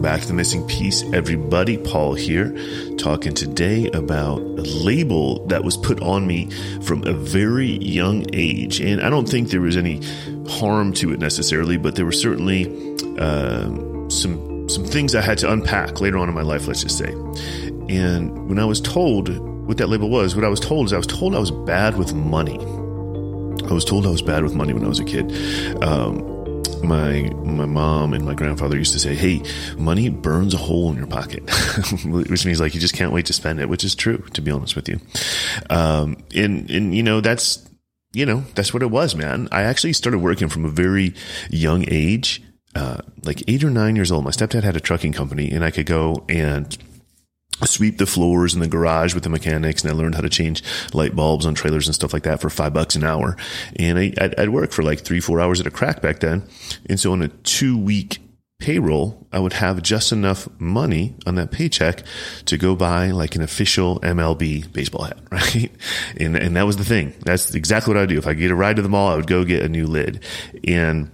Welcome back to The Missing Piece, everybody. Paul here, talking today about a label that was put on me from a very young age. And I don't think there was any harm to it necessarily, but there were certainly uh, some, some things I had to unpack later on in my life, let's just say. And when I was told what that label was, what I was told is I was told I was bad with money. I was told I was bad with money when I was a kid. Um, my my mom and my grandfather used to say, "Hey, money burns a hole in your pocket," which means like you just can't wait to spend it, which is true, to be honest with you. Um, and and you know that's you know that's what it was, man. I actually started working from a very young age, uh, like eight or nine years old. My stepdad had a trucking company, and I could go and sweep the floors in the garage with the mechanics and I learned how to change light bulbs on trailers and stuff like that for five bucks an hour. And I, I'd, I'd work for like three, four hours at a crack back then. And so on a two week payroll, I would have just enough money on that paycheck to go buy like an official MLB baseball hat, right? And, and that was the thing. That's exactly what I would do. If I get a ride to the mall, I would go get a new lid. And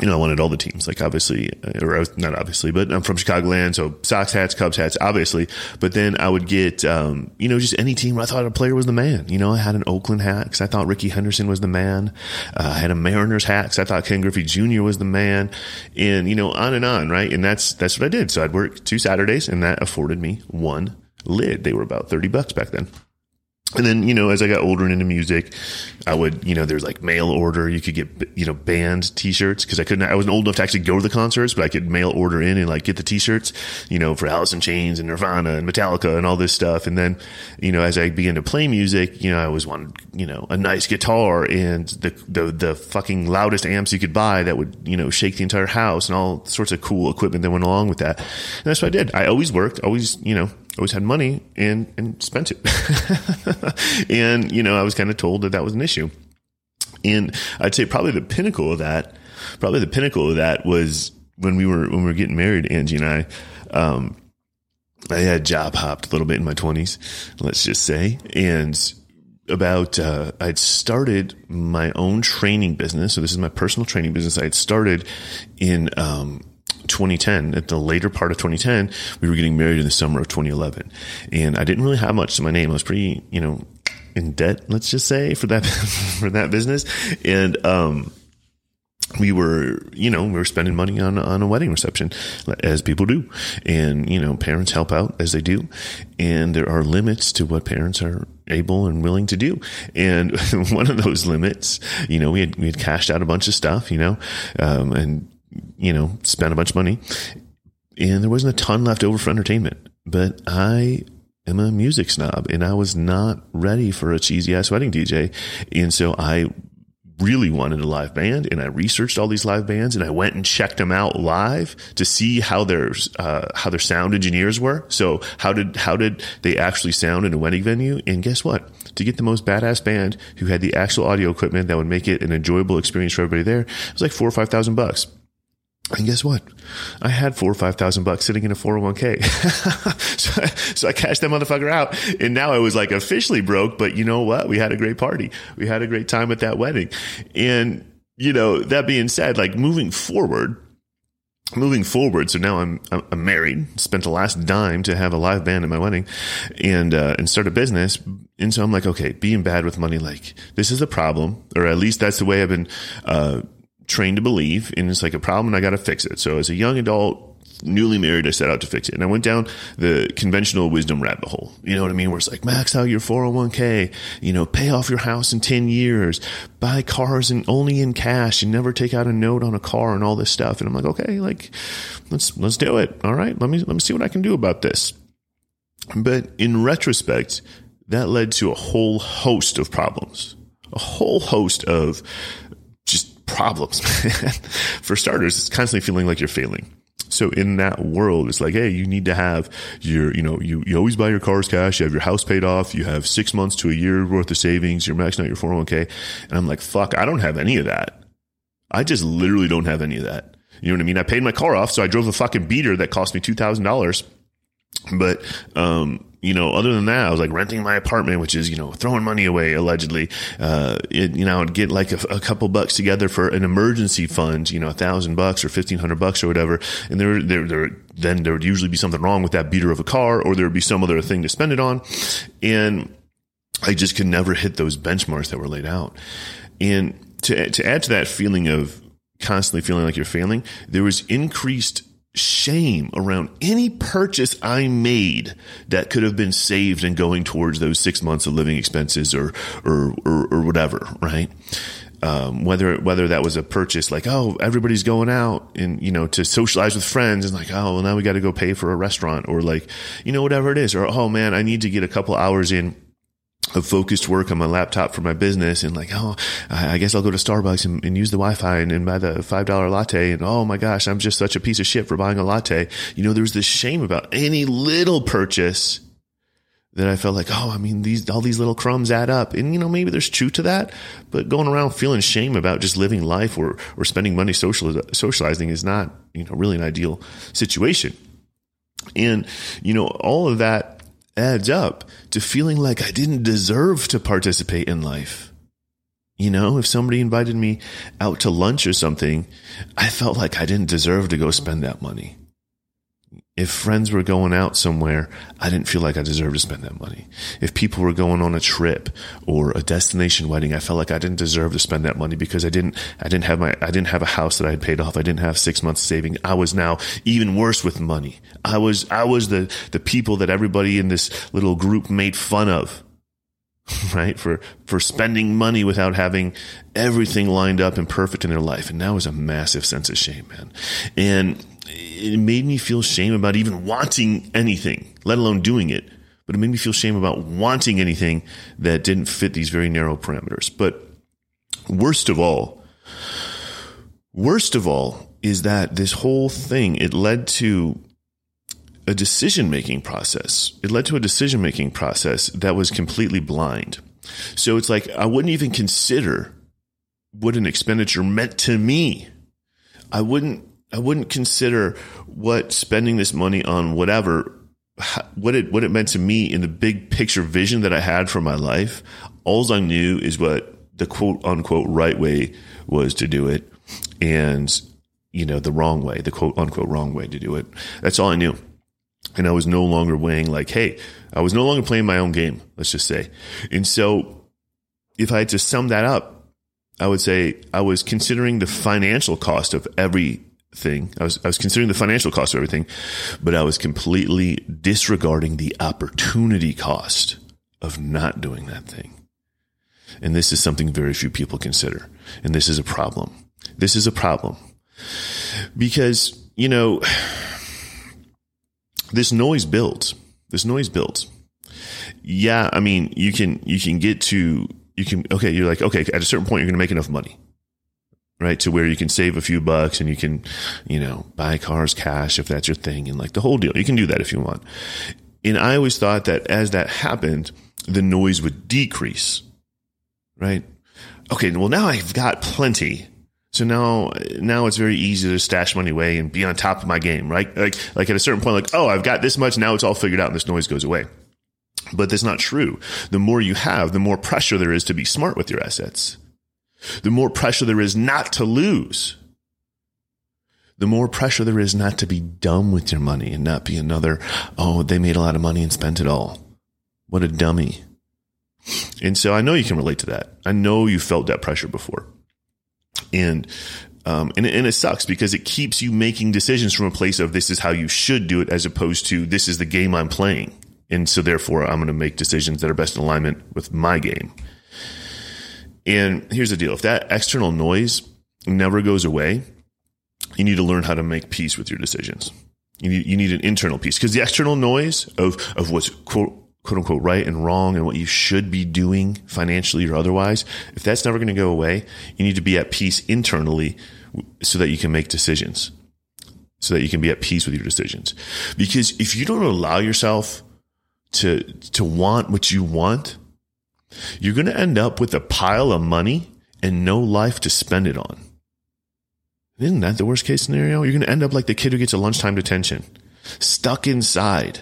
you know, I wanted all the teams, like obviously, uh, or not obviously, but I'm from Chicagoland, so Sox hats, Cubs hats, obviously. But then I would get, um, you know, just any team I thought a player was the man. You know, I had an Oakland hat because I thought Rickey Henderson was the man. Uh, I had a Mariners hat because I thought Ken Griffey Jr. was the man, and you know, on and on, right? And that's that's what I did. So I'd work two Saturdays, and that afforded me one lid. They were about thirty bucks back then. And then, you know, as I got older and into music, I would, you know, there's like mail order. You could get, you know, band t-shirts because I couldn't, I wasn't old enough to actually go to the concerts, but I could mail order in and like get the t-shirts, you know, for Alice in Chains and Nirvana and Metallica and all this stuff. And then, you know, as I began to play music, you know, I always wanted, you know, a nice guitar and the, the, the fucking loudest amps you could buy that would, you know, shake the entire house and all sorts of cool equipment that went along with that. And that's what I did. I always worked, always, you know, always had money and, and spent it. and, you know, I was kind of told that that was an issue. And I'd say probably the pinnacle of that, probably the pinnacle of that was when we were, when we were getting married, Angie and I, um, I had job hopped a little bit in my twenties, let's just say. And about, uh, I'd started my own training business. So this is my personal training business. I had started in, um, 2010, at the later part of 2010, we were getting married in the summer of 2011. And I didn't really have much to my name. I was pretty, you know, in debt, let's just say, for that, for that business. And, um, we were, you know, we were spending money on, on a wedding reception as people do. And, you know, parents help out as they do. And there are limits to what parents are able and willing to do. And one of those limits, you know, we had, we had cashed out a bunch of stuff, you know, um, and you know, spent a bunch of money and there wasn't a ton left over for entertainment. But I am a music snob and I was not ready for a cheesy ass wedding DJ. And so I really wanted a live band and I researched all these live bands and I went and checked them out live to see how their, uh, how their sound engineers were. So how did, how did they actually sound in a wedding venue? And guess what? To get the most badass band who had the actual audio equipment that would make it an enjoyable experience for everybody there, it was like four or five thousand bucks. And guess what? I had four or five thousand bucks sitting in a 401k. so, I, so I cashed that motherfucker out. And now I was like officially broke, but you know what? We had a great party. We had a great time at that wedding. And, you know, that being said, like moving forward, moving forward. So now I'm, I'm married, spent the last dime to have a live band at my wedding and, uh, and start a business. And so I'm like, okay, being bad with money, like this is a problem, or at least that's the way I've been, uh, trained to believe and it's like a problem and I got to fix it. So as a young adult, newly married, I set out to fix it. And I went down the conventional wisdom rabbit hole. You know what I mean? Where it's like max out your 401k, you know, pay off your house in 10 years, buy cars and only in cash and never take out a note on a car and all this stuff. And I'm like, okay, like let's, let's do it. All right. Let me, let me see what I can do about this. But in retrospect, that led to a whole host of problems, a whole host of problems. For starters, it's constantly feeling like you're failing. So in that world, it's like, hey, you need to have your, you know, you, you always buy your cars cash. You have your house paid off. You have six months to a year worth of savings. You're maxing out your 401k. And I'm like, fuck, I don't have any of that. I just literally don't have any of that. You know what I mean? I paid my car off. So I drove a fucking beater that cost me $2,000 But, um, you know, other than that, I was like renting my apartment, which is, you know, throwing money away allegedly. Uh, it, you know, I'd get like a, a, couple bucks together for an emergency fund, you know, a thousand bucks or fifteen hundred bucks or whatever. And there, there, there, then there would usually be something wrong with that beater of a car or there would be some other thing to spend it on. And I just could never hit those benchmarks that were laid out. And to, to add to that feeling of constantly feeling like you're failing, there was increased shame around any purchase I made that could have been saved and going towards those six months of living expenses or, or, or, or whatever, right? Um, whether whether that was a purchase like oh everybody's going out and you know to socialize with friends and like oh well now we got to go pay for a restaurant or like you know whatever it is or oh man I need to get a couple hours in of focused work on my laptop for my business and like, oh, I guess I'll go to Starbucks and, and use the Wi-Fi and, and, buy the $5 latte. And oh my gosh, I'm just such a piece of shit for buying a latte. You know, there's this shame about any little purchase that I felt like, oh, I mean, these, all these little crumbs add up. And, you know, maybe there's truth to that, but going around feeling shame about just living life or, or spending money social, socializing is not, you know, really an ideal situation. And, you know, all of that adds up to feeling like I didn't deserve to participate in life. You know, if somebody invited me out to lunch or something, I felt like I didn't deserve to go spend that money if friends were going out somewhere, I didn't feel like I deserved to spend that money. If people were going on a trip or a destination wedding, I felt like I didn't deserve to spend that money because I didn't, I didn't have my, I didn't have a house that I had paid off. I didn't have six months saving. I was now even worse with money. I was, I was the, the people that everybody in this little group made fun of. Right? For, for spending money without having everything lined up and perfect in their life. And that was a massive sense of shame, man. And, it made me feel shame about even wanting anything, let alone doing it. But it made me feel shame about wanting anything that didn't fit these very narrow parameters. But worst of all, worst of all is that this whole thing, it led to a decision making process. It led to a decision making process that was completely blind. So it's like I wouldn't even consider what an expenditure meant to me. I wouldn't I wouldn't consider what spending this money on whatever what it what it meant to me in the big picture vision that I had for my life. All I knew is what the quote unquote right way was to do it, and you know the wrong way, the quote unquote wrong way to do it. That's all I knew, and I was no longer weighing like, hey, I was no longer playing my own game. Let's just say, and so if I had to sum that up, I would say I was considering the financial cost of every thing. I was, I was considering the financial cost of everything, but I was completely disregarding the opportunity cost of not doing that thing. And this is something very few people consider. And this is a problem. This is a problem because, you know, this noise builds. This noise builds. Yeah. I mean, you can, you can get to, you can, okay, you're like, okay, at a certain point, you're going to make enough money right? To where you can save a few bucks and you can, you know, buy cars cash if that's your thing and like the whole deal. You can do that if you want. And I always thought that as that happened, the noise would decrease, right? Okay. Well, now I've got plenty. So now, now it's very easy to stash money away and be on top of my game, right? Like, like at a certain point, like, oh, I've got this much. Now it's all figured out and this noise goes away. But that's not true. The more you have, the more pressure there is to be smart with your assets the more pressure there is not to lose. The more pressure there is not to be dumb with your money and not be another, oh, they made a lot of money and spent it all. What a dummy. And so I know you can relate to that. I know you felt that pressure before. And um, and, and, it sucks because it keeps you making decisions from a place of this is how you should do it as opposed to this is the game I'm playing. And so therefore I'm going to make decisions that are best in alignment with my game. And here's the deal if that external noise never goes away, you need to learn how to make peace with your decisions. You need, you need an internal peace because the external noise of, of what's quote, quote unquote right and wrong and what you should be doing financially or otherwise, if that's never going to go away, you need to be at peace internally so that you can make decisions, so that you can be at peace with your decisions. Because if you don't allow yourself to, to want what you want, you're going to end up with a pile of money and no life to spend it on. Isn't that the worst case scenario? You're going to end up like the kid who gets a lunchtime detention, stuck inside,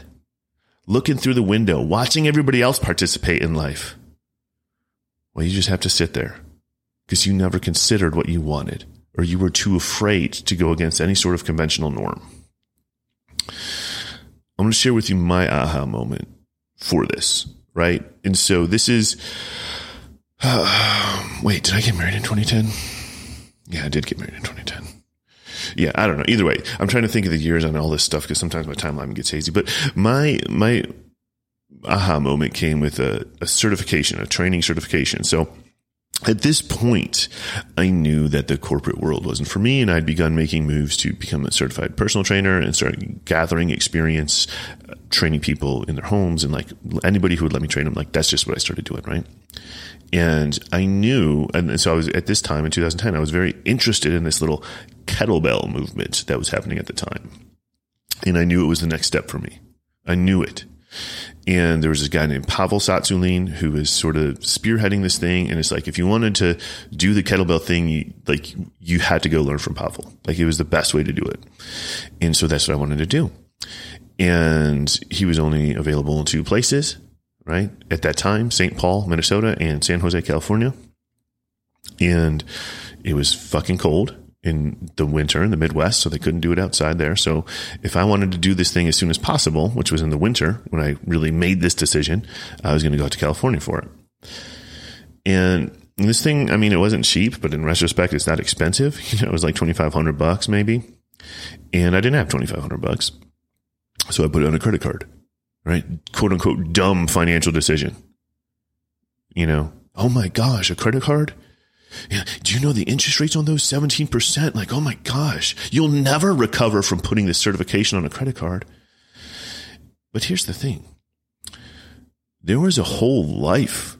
looking through the window, watching everybody else participate in life. Well, you just have to sit there because you never considered what you wanted or you were too afraid to go against any sort of conventional norm. I'm going to share with you my aha moment for this, right? And so this is, uh, wait, did I get married in 2010? Yeah, I did get married in 2010. Yeah, I don't know. Either way, I'm trying to think of the years on all this stuff because sometimes my timeline gets hazy. But my my aha moment came with a, a certification, a training certification. So at this point, I knew that the corporate world wasn't for me, and I'd begun making moves to become a certified personal trainer and start gathering experience, uh, training people in their homes, and like anybody who would let me train them. Like that's just what I started doing, right? And I knew, and so I was at this time in 2010, I was very interested in this little kettlebell movement that was happening at the time, and I knew it was the next step for me. I knew it. And there was this guy named Pavel Tsatsouline who was sort of spearheading this thing. And it's like, if you wanted to do the kettlebell thing, you, like you had to go learn from Pavel. Like it was the best way to do it. And so that's what I wanted to do. And he was only available in two places, right? At that time, St. Paul, Minnesota and San Jose, California. And it was fucking cold in the winter in the Midwest, so they couldn't do it outside there. So if I wanted to do this thing as soon as possible, which was in the winter when I really made this decision, I was going to go out to California for it. And this thing, I mean, it wasn't cheap, but in retrospect, it's not expensive. You know, it was like 2,500 bucks maybe. And I didn't have 2,500 bucks. So I put it on a credit card, right? Quote unquote dumb financial decision. You know, oh my gosh, a credit card? Yeah. Do you know the interest rates on those 17%? Like, oh my gosh, you'll never recover from putting this certification on a credit card. But here's the thing. There was a whole life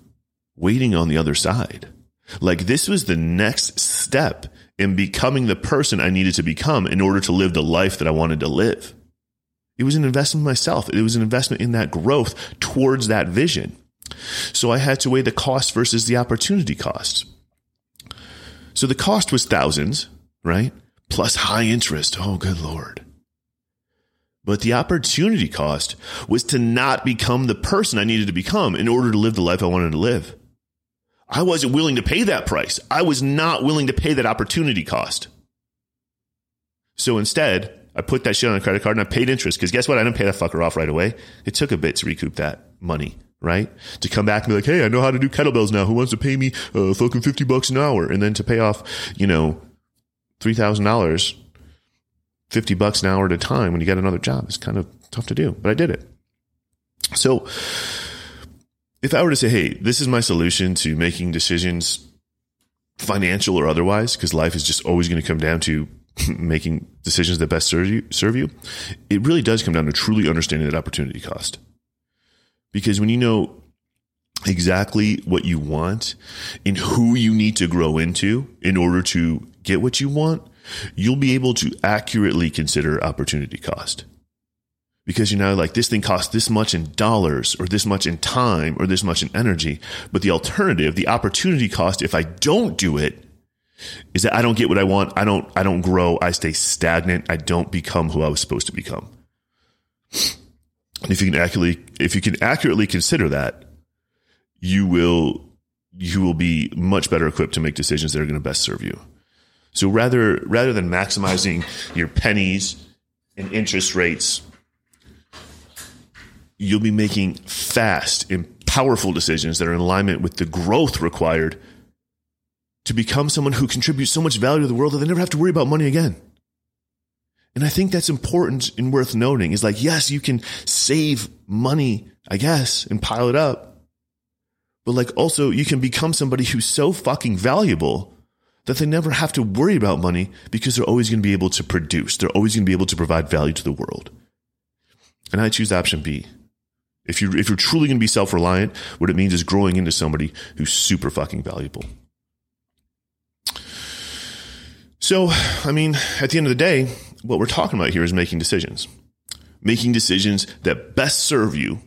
waiting on the other side. Like this was the next step in becoming the person I needed to become in order to live the life that I wanted to live. It was an investment in myself. It was an investment in that growth towards that vision. So I had to weigh the cost versus the opportunity cost. So the cost was thousands, right? Plus high interest. Oh, good Lord. But the opportunity cost was to not become the person I needed to become in order to live the life I wanted to live. I wasn't willing to pay that price. I was not willing to pay that opportunity cost. So instead, I put that shit on a credit card and I paid interest because guess what? I didn't pay that fucker off right away. It took a bit to recoup that money right? To come back and be like, hey, I know how to do kettlebells now. Who wants to pay me uh, fucking 50 bucks an hour? And then to pay off, you know, $3,000, 50 bucks an hour at a time when you get another job. It's kind of tough to do, but I did it. So if I were to say, hey, this is my solution to making decisions, financial or otherwise, because life is just always going to come down to making decisions that best serve you, serve you, it really does come down to truly understanding that opportunity cost. Because when you know exactly what you want and who you need to grow into in order to get what you want, you'll be able to accurately consider opportunity cost. Because you know, like, this thing costs this much in dollars or this much in time or this much in energy. But the alternative, the opportunity cost, if I don't do it, is that I don't get what I want. I don't, I don't grow. I stay stagnant. I don't become who I was supposed to become. If you can accurately, if you can accurately consider that, you will, you will be much better equipped to make decisions that are going to best serve you. So rather, rather than maximizing your pennies and interest rates, you'll be making fast and powerful decisions that are in alignment with the growth required to become someone who contributes so much value to the world that they never have to worry about money again. And I think that's important and worth noting is like, yes, you can save money, I guess, and pile it up. But like also you can become somebody who's so fucking valuable that they never have to worry about money because they're always going to be able to produce. They're always going to be able to provide value to the world. And I choose option B. If you're if you're truly going to be self-reliant, what it means is growing into somebody who's super fucking valuable. So, I mean, at the end of the day, what we're talking about here is making decisions, making decisions that best serve you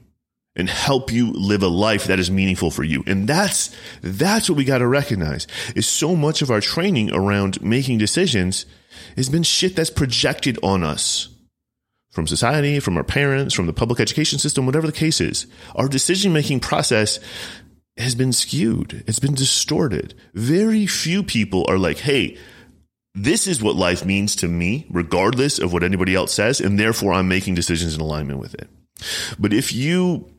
and help you live a life that is meaningful for you. And that's, that's what we got to recognize is so much of our training around making decisions has been shit that's projected on us from society, from our parents, from the public education system, whatever the case is. Our decision making process has been skewed. It's been distorted. Very few people are like, Hey, this is what life means to me, regardless of what anybody else says. And therefore I'm making decisions in alignment with it. But if you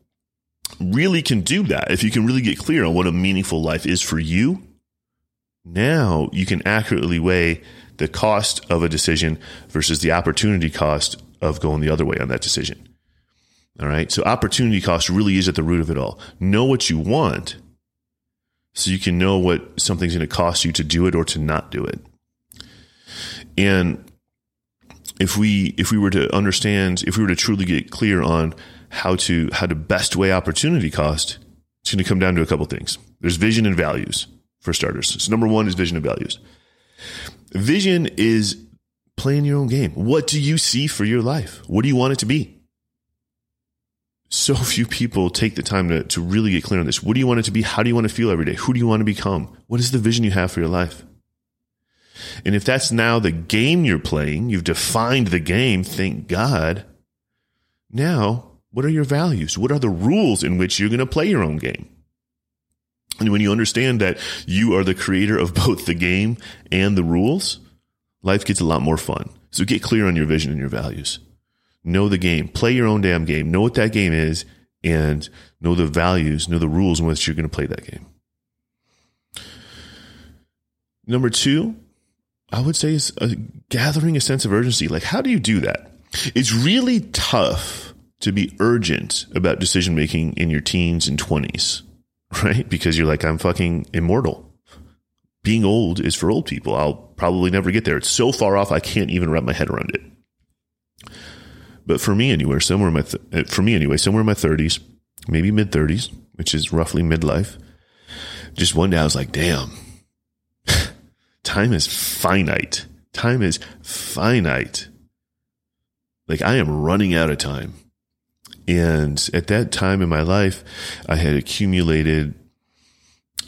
really can do that, if you can really get clear on what a meaningful life is for you, now you can accurately weigh the cost of a decision versus the opportunity cost of going the other way on that decision. All right. So opportunity cost really is at the root of it all. Know what you want so you can know what something's going to cost you to do it or to not do it. And if we if we were to understand, if we were to truly get clear on how to how to best weigh opportunity cost, it's going to come down to a couple things. There's vision and values for starters. So number one is vision and values. Vision is playing your own game. What do you see for your life? What do you want it to be? So few people take the time to, to really get clear on this. What do you want it to be? How do you want to feel every day? Who do you want to become? What is the vision you have for your life? And if that's now the game you're playing, you've defined the game, thank God. Now, what are your values? What are the rules in which you're going to play your own game? And when you understand that you are the creator of both the game and the rules, life gets a lot more fun. So get clear on your vision and your values. Know the game. Play your own damn game. Know what that game is and know the values, know the rules in which you're going to play that game. Number two, I would say is a, gathering a sense of urgency. Like, how do you do that? It's really tough to be urgent about decision making in your teens and 20s, right? Because you're like, I'm fucking immortal. Being old is for old people. I'll probably never get there. It's so far off, I can't even wrap my head around it. But for me, anywhere, somewhere in my, th- uh, for me anyway, somewhere in my 30s, maybe mid 30s, which is roughly midlife, just one day I was like, damn, time is finite. Time is finite. Like I am running out of time. And at that time in my life, I had accumulated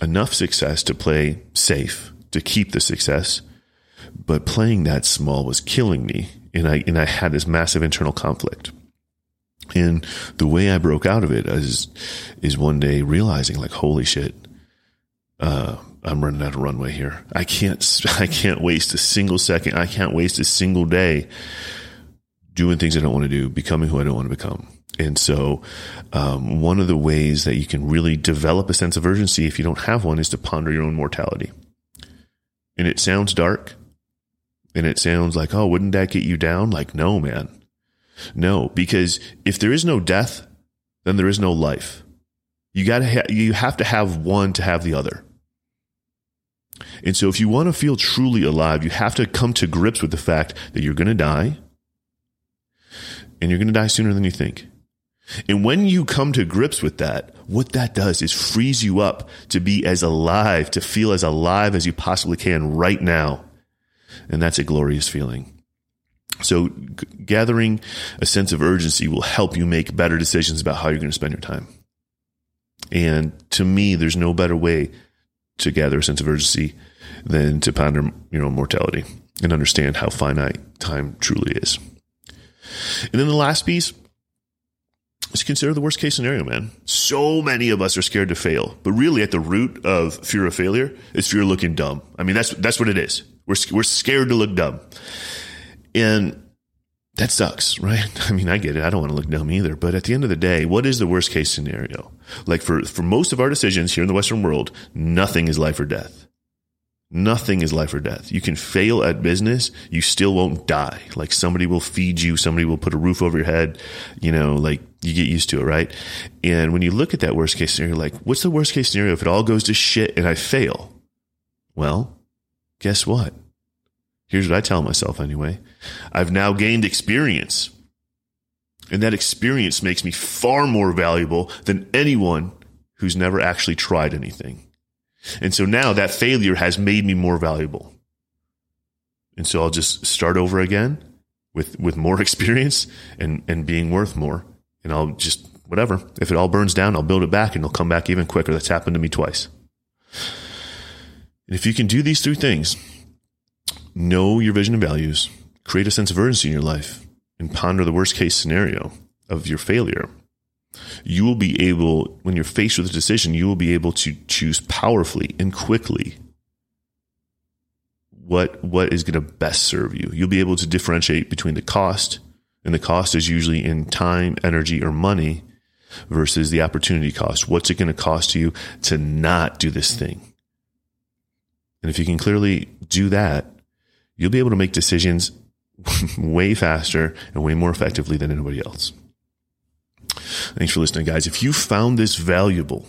enough success to play safe, to keep the success. But playing that small was killing me. And I, and I had this massive internal conflict. And the way I broke out of it is, is one day realizing like, holy shit, uh, I'm running out of runway here. I can't, I can't waste a single second. I can't waste a single day doing things I don't want to do, becoming who I don't want to become. And so, um, one of the ways that you can really develop a sense of urgency if you don't have one is to ponder your own mortality. And it sounds dark and it sounds like, oh, wouldn't that get you down? Like, no, man. No, because if there is no death, then there is no life. You gotta, ha- you have to have one to have the other. And so if you want to feel truly alive, you have to come to grips with the fact that you're going to die and you're going to die sooner than you think. And when you come to grips with that, what that does is frees you up to be as alive, to feel as alive as you possibly can right now. And that's a glorious feeling. So g- gathering a sense of urgency will help you make better decisions about how you're going to spend your time. And to me, there's no better way to gather a sense of urgency than to ponder your own mortality and understand how finite time truly is. And then the last piece is consider the worst case scenario, man. So many of us are scared to fail, but really at the root of fear of failure is fear of looking dumb. I mean, that's, that's what it is. We're, we're scared to look dumb. And that sucks, right? I mean, I get it. I don't want to look dumb either. But at the end of the day, what is the worst case scenario? Like for, for most of our decisions here in the Western world, nothing is life or death. Nothing is life or death. You can fail at business. You still won't die. Like somebody will feed you. Somebody will put a roof over your head. You know, like you get used to it, right? And when you look at that worst case scenario, like what's the worst case scenario if it all goes to shit and I fail? Well, guess what? Here's what I tell myself anyway. I've now gained experience. And that experience makes me far more valuable than anyone who's never actually tried anything. And so now that failure has made me more valuable. And so I'll just start over again with, with more experience and, and being worth more. And I'll just, whatever. If it all burns down, I'll build it back and it'll come back even quicker. That's happened to me twice. And if you can do these three things, know your vision and values, create a sense of urgency in your life, and ponder the worst case scenario of your failure, you will be able, when you're faced with a decision, you will be able to choose powerfully and quickly what what is going to best serve you. You'll be able to differentiate between the cost, and the cost is usually in time, energy, or money versus the opportunity cost. What's it going to cost you to not do this thing? And if you can clearly do that, you'll be able to make decisions way faster and way more effectively than anybody else. Thanks for listening, guys. If you found this valuable,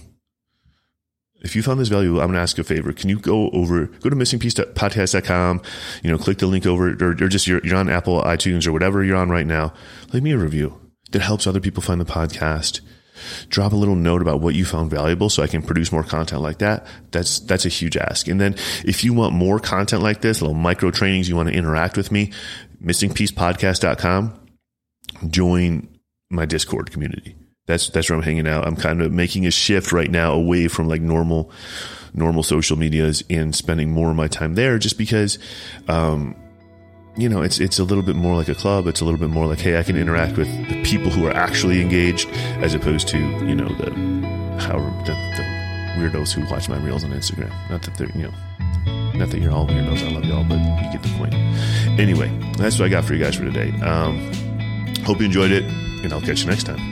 if you found this valuable, I'm going to ask you a favor. Can you go over, go to missingpiece.podcast.com, you know, click the link over, or, or just you're, you're on Apple, iTunes, or whatever you're on right now. Leave me a review that helps other people find the podcast. Drop a little note about what you found valuable so I can produce more content like that. That's, that's a huge ask. And then if you want more content like this, little micro trainings, you want to interact with me, missingpiecepodcast.com, join my Discord community. That's that's where I'm hanging out. I'm kind of making a shift right now away from like normal normal social medias and spending more of my time there just because um you know, it's it's a little bit more like a club. It's a little bit more like, hey, I can interact with the people who are actually engaged, as opposed to you know the how the, the weirdos who watch my reels on Instagram. Not that they're you know, not that you're all weirdos. I love y'all, but you get the point. Anyway, that's what I got for you guys for today. Um, hope you enjoyed it and I'll catch you next time.